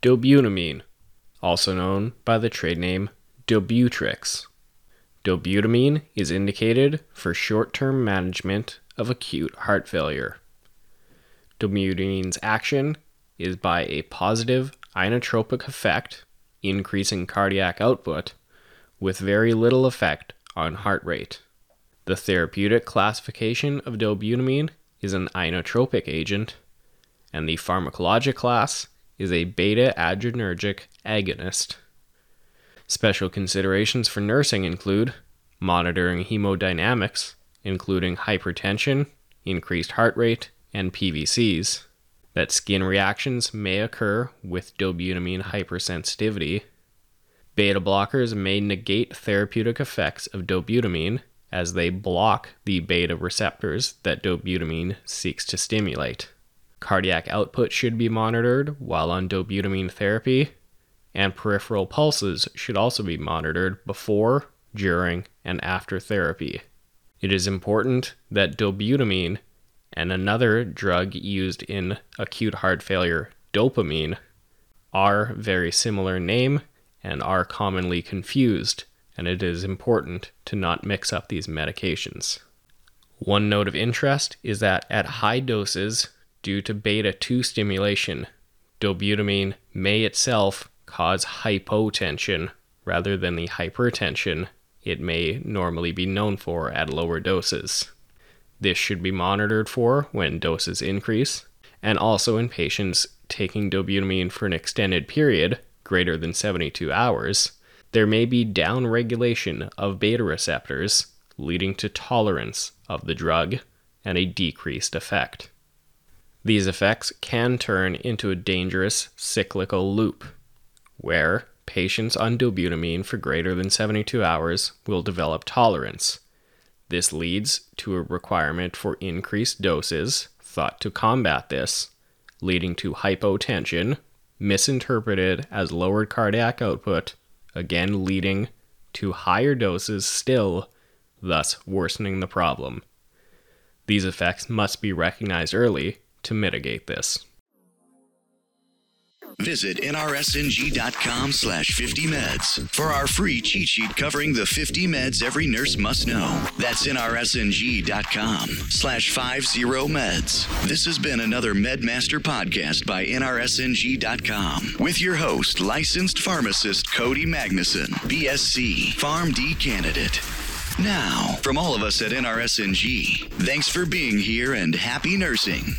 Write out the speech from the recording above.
Dobutamine, also known by the trade name Dobutrex. Dobutamine is indicated for short term management of acute heart failure. Dobutamine's action is by a positive inotropic effect, increasing cardiac output, with very little effect on heart rate. The therapeutic classification of dobutamine is an inotropic agent, and the pharmacologic class is a beta adrenergic agonist. Special considerations for nursing include monitoring hemodynamics, including hypertension, increased heart rate, and PVCs, that skin reactions may occur with dobutamine hypersensitivity. Beta blockers may negate therapeutic effects of dobutamine as they block the beta receptors that dobutamine seeks to stimulate. Cardiac output should be monitored while on dobutamine therapy, and peripheral pulses should also be monitored before, during, and after therapy. It is important that dobutamine and another drug used in acute heart failure, dopamine, are very similar name and are commonly confused, and it is important to not mix up these medications. One note of interest is that at high doses, due to beta 2 stimulation, dobutamine may itself cause hypotension rather than the hypertension it may normally be known for at lower doses. This should be monitored for when doses increase, and also in patients taking dobutamine for an extended period, greater than 72 hours, there may be downregulation of beta receptors, leading to tolerance of the drug and a decreased effect. These effects can turn into a dangerous cyclical loop, where patients on dobutamine for greater than 72 hours will develop tolerance. This leads to a requirement for increased doses, thought to combat this, leading to hypotension, misinterpreted as lowered cardiac output, again leading to higher doses still, thus worsening the problem. These effects must be recognized early to mitigate this. Visit nrsng.com slash 50meds for our free cheat sheet covering the 50 meds every nurse must know. That's nrsng.com slash 50meds. This has been another MedMaster podcast by nrsng.com with your host, licensed pharmacist Cody Magnuson, BSc, PharmD candidate. Now, from all of us at NRSNG, thanks for being here and happy nursing.